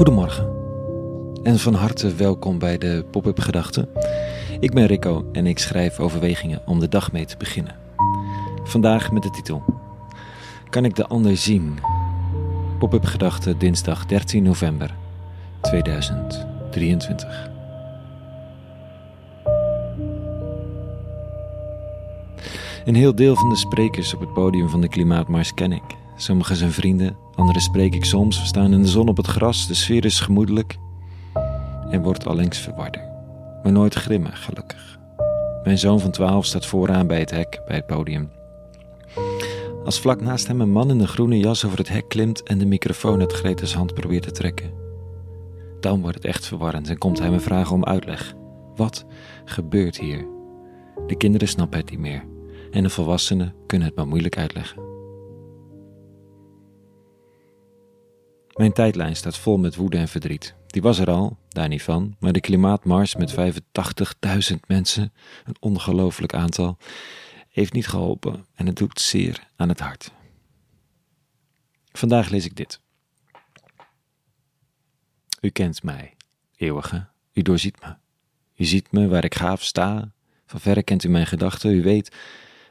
Goedemorgen en van harte welkom bij de Pop-up Gedachten. Ik ben Rico en ik schrijf overwegingen om de dag mee te beginnen. Vandaag met de titel Kan ik de ander zien? Pop-up Gedachten dinsdag 13 november 2023. Een heel deel van de sprekers op het podium van de Klimaatmars ken ik. Sommigen zijn vrienden, anderen spreek ik soms. We staan in de zon op het gras, de sfeer is gemoedelijk en wordt allengs verwarder. Maar nooit grimmig, gelukkig. Mijn zoon van twaalf staat vooraan bij het hek, bij het podium. Als vlak naast hem een man in een groene jas over het hek klimt en de microfoon uit Greta's hand probeert te trekken. Dan wordt het echt verwarrend en komt hij me vragen om uitleg. Wat gebeurt hier? De kinderen snappen het niet meer en de volwassenen kunnen het maar moeilijk uitleggen. Mijn tijdlijn staat vol met woede en verdriet. Die was er al, daar niet van, maar de klimaatmars met 85.000 mensen, een ongelooflijk aantal, heeft niet geholpen en het doet zeer aan het hart. Vandaag lees ik dit. U kent mij, eeuwige, u doorziet me. U ziet me waar ik gaaf sta, van verre kent u mijn gedachten, u weet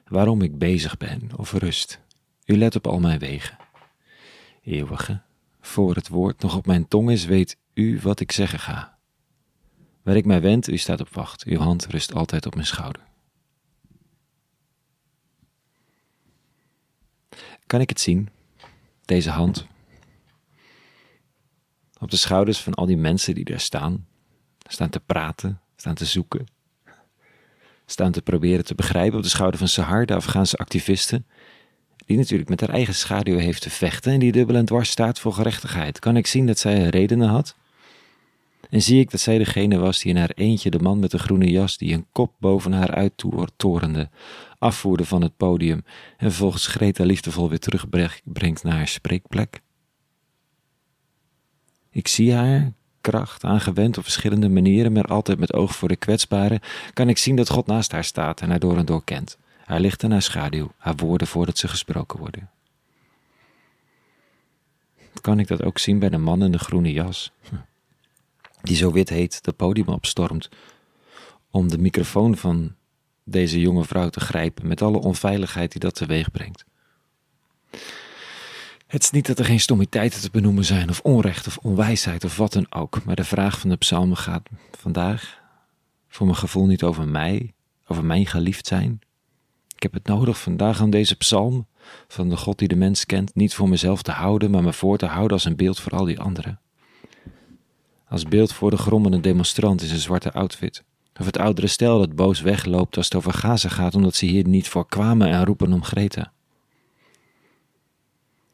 waarom ik bezig ben of rust. U let op al mijn wegen. Eeuwige, voor het woord nog op mijn tong is, weet u wat ik zeggen ga. Waar ik mij wend, u staat op wacht. Uw hand rust altijd op mijn schouder. Kan ik het zien? Deze hand. Op de schouders van al die mensen die daar staan. Staan te praten, staan te zoeken. Staan te proberen te begrijpen op de schouder van Sahar, de Afghaanse activisten die natuurlijk met haar eigen schaduw heeft te vechten en die dubbel en dwars staat voor gerechtigheid. Kan ik zien dat zij redenen had? En zie ik dat zij degene was die in haar eentje de man met de groene jas, die een kop boven haar uittorende, afvoerde van het podium en vervolgens Greta liefdevol weer terugbrengt naar haar spreekplek? Ik zie haar, kracht, aangewend op verschillende manieren, maar altijd met oog voor de kwetsbare, kan ik zien dat God naast haar staat en haar door en door kent haar licht en haar schaduw, haar woorden voordat ze gesproken worden. Kan ik dat ook zien bij de man in de groene jas, die zo wit heet de podium opstormt, om de microfoon van deze jonge vrouw te grijpen met alle onveiligheid die dat teweeg brengt. Het is niet dat er geen stommiteiten te benoemen zijn, of onrecht, of onwijsheid, of wat dan ook, maar de vraag van de psalmen gaat vandaag, voor mijn gevoel, niet over mij, over mijn geliefd zijn, ik heb het nodig vandaag aan deze psalm van de God die de mens kent, niet voor mezelf te houden, maar me voor te houden als een beeld voor al die anderen. Als beeld voor de grommende demonstrant in zijn zwarte outfit. Of het oudere stel dat boos wegloopt als het over Gaza gaat, omdat ze hier niet voor kwamen en roepen om Greta.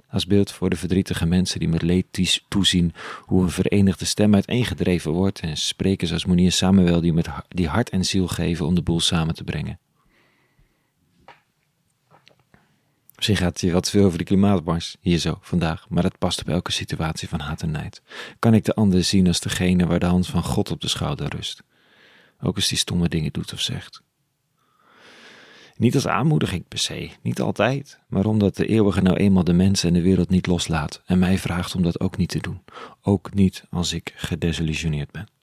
Als beeld voor de verdrietige mensen die met leed toezien hoe een verenigde stem uiteengedreven wordt en sprekers als Monier Samuel die, met, die hart en ziel geven om de boel samen te brengen. Misschien gaat je wat veel over de klimaatmars hier zo vandaag, maar het past op elke situatie van haat en nijd. Kan ik de ander zien als degene waar de hand van God op de schouder rust, ook als die stomme dingen doet of zegt. Niet als aanmoediging per se, niet altijd, maar omdat de eeuwige nou eenmaal de mensen en de wereld niet loslaat en mij vraagt om dat ook niet te doen, ook niet als ik gedesillusioneerd ben.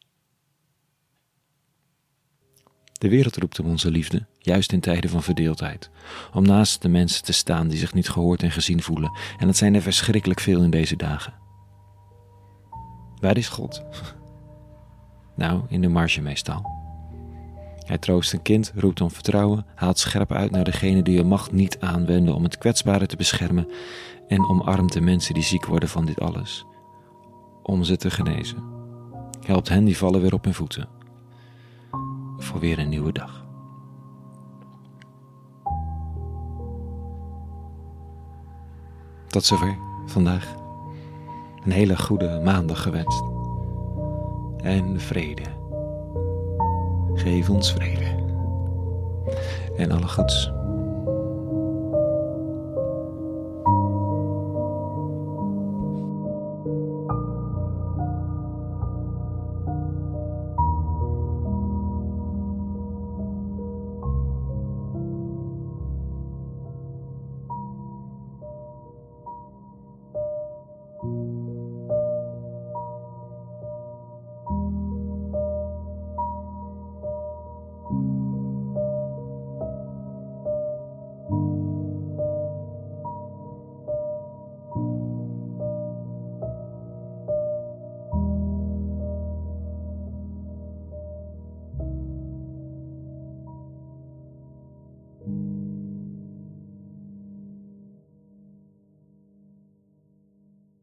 De wereld roept om onze liefde, juist in tijden van verdeeldheid. Om naast de mensen te staan die zich niet gehoord en gezien voelen. En dat zijn er verschrikkelijk veel in deze dagen. Waar is God? Nou, in de marge meestal. Hij troost een kind, roept om vertrouwen, haalt scherp uit naar degene die je macht niet aanwenden om het kwetsbare te beschermen en omarmt de mensen die ziek worden van dit alles, om ze te genezen. Helpt hen die vallen weer op hun voeten weer een nieuwe dag. Tot zover vandaag. Een hele goede maandag gewenst. En vrede. Geef ons vrede. En alle goeds.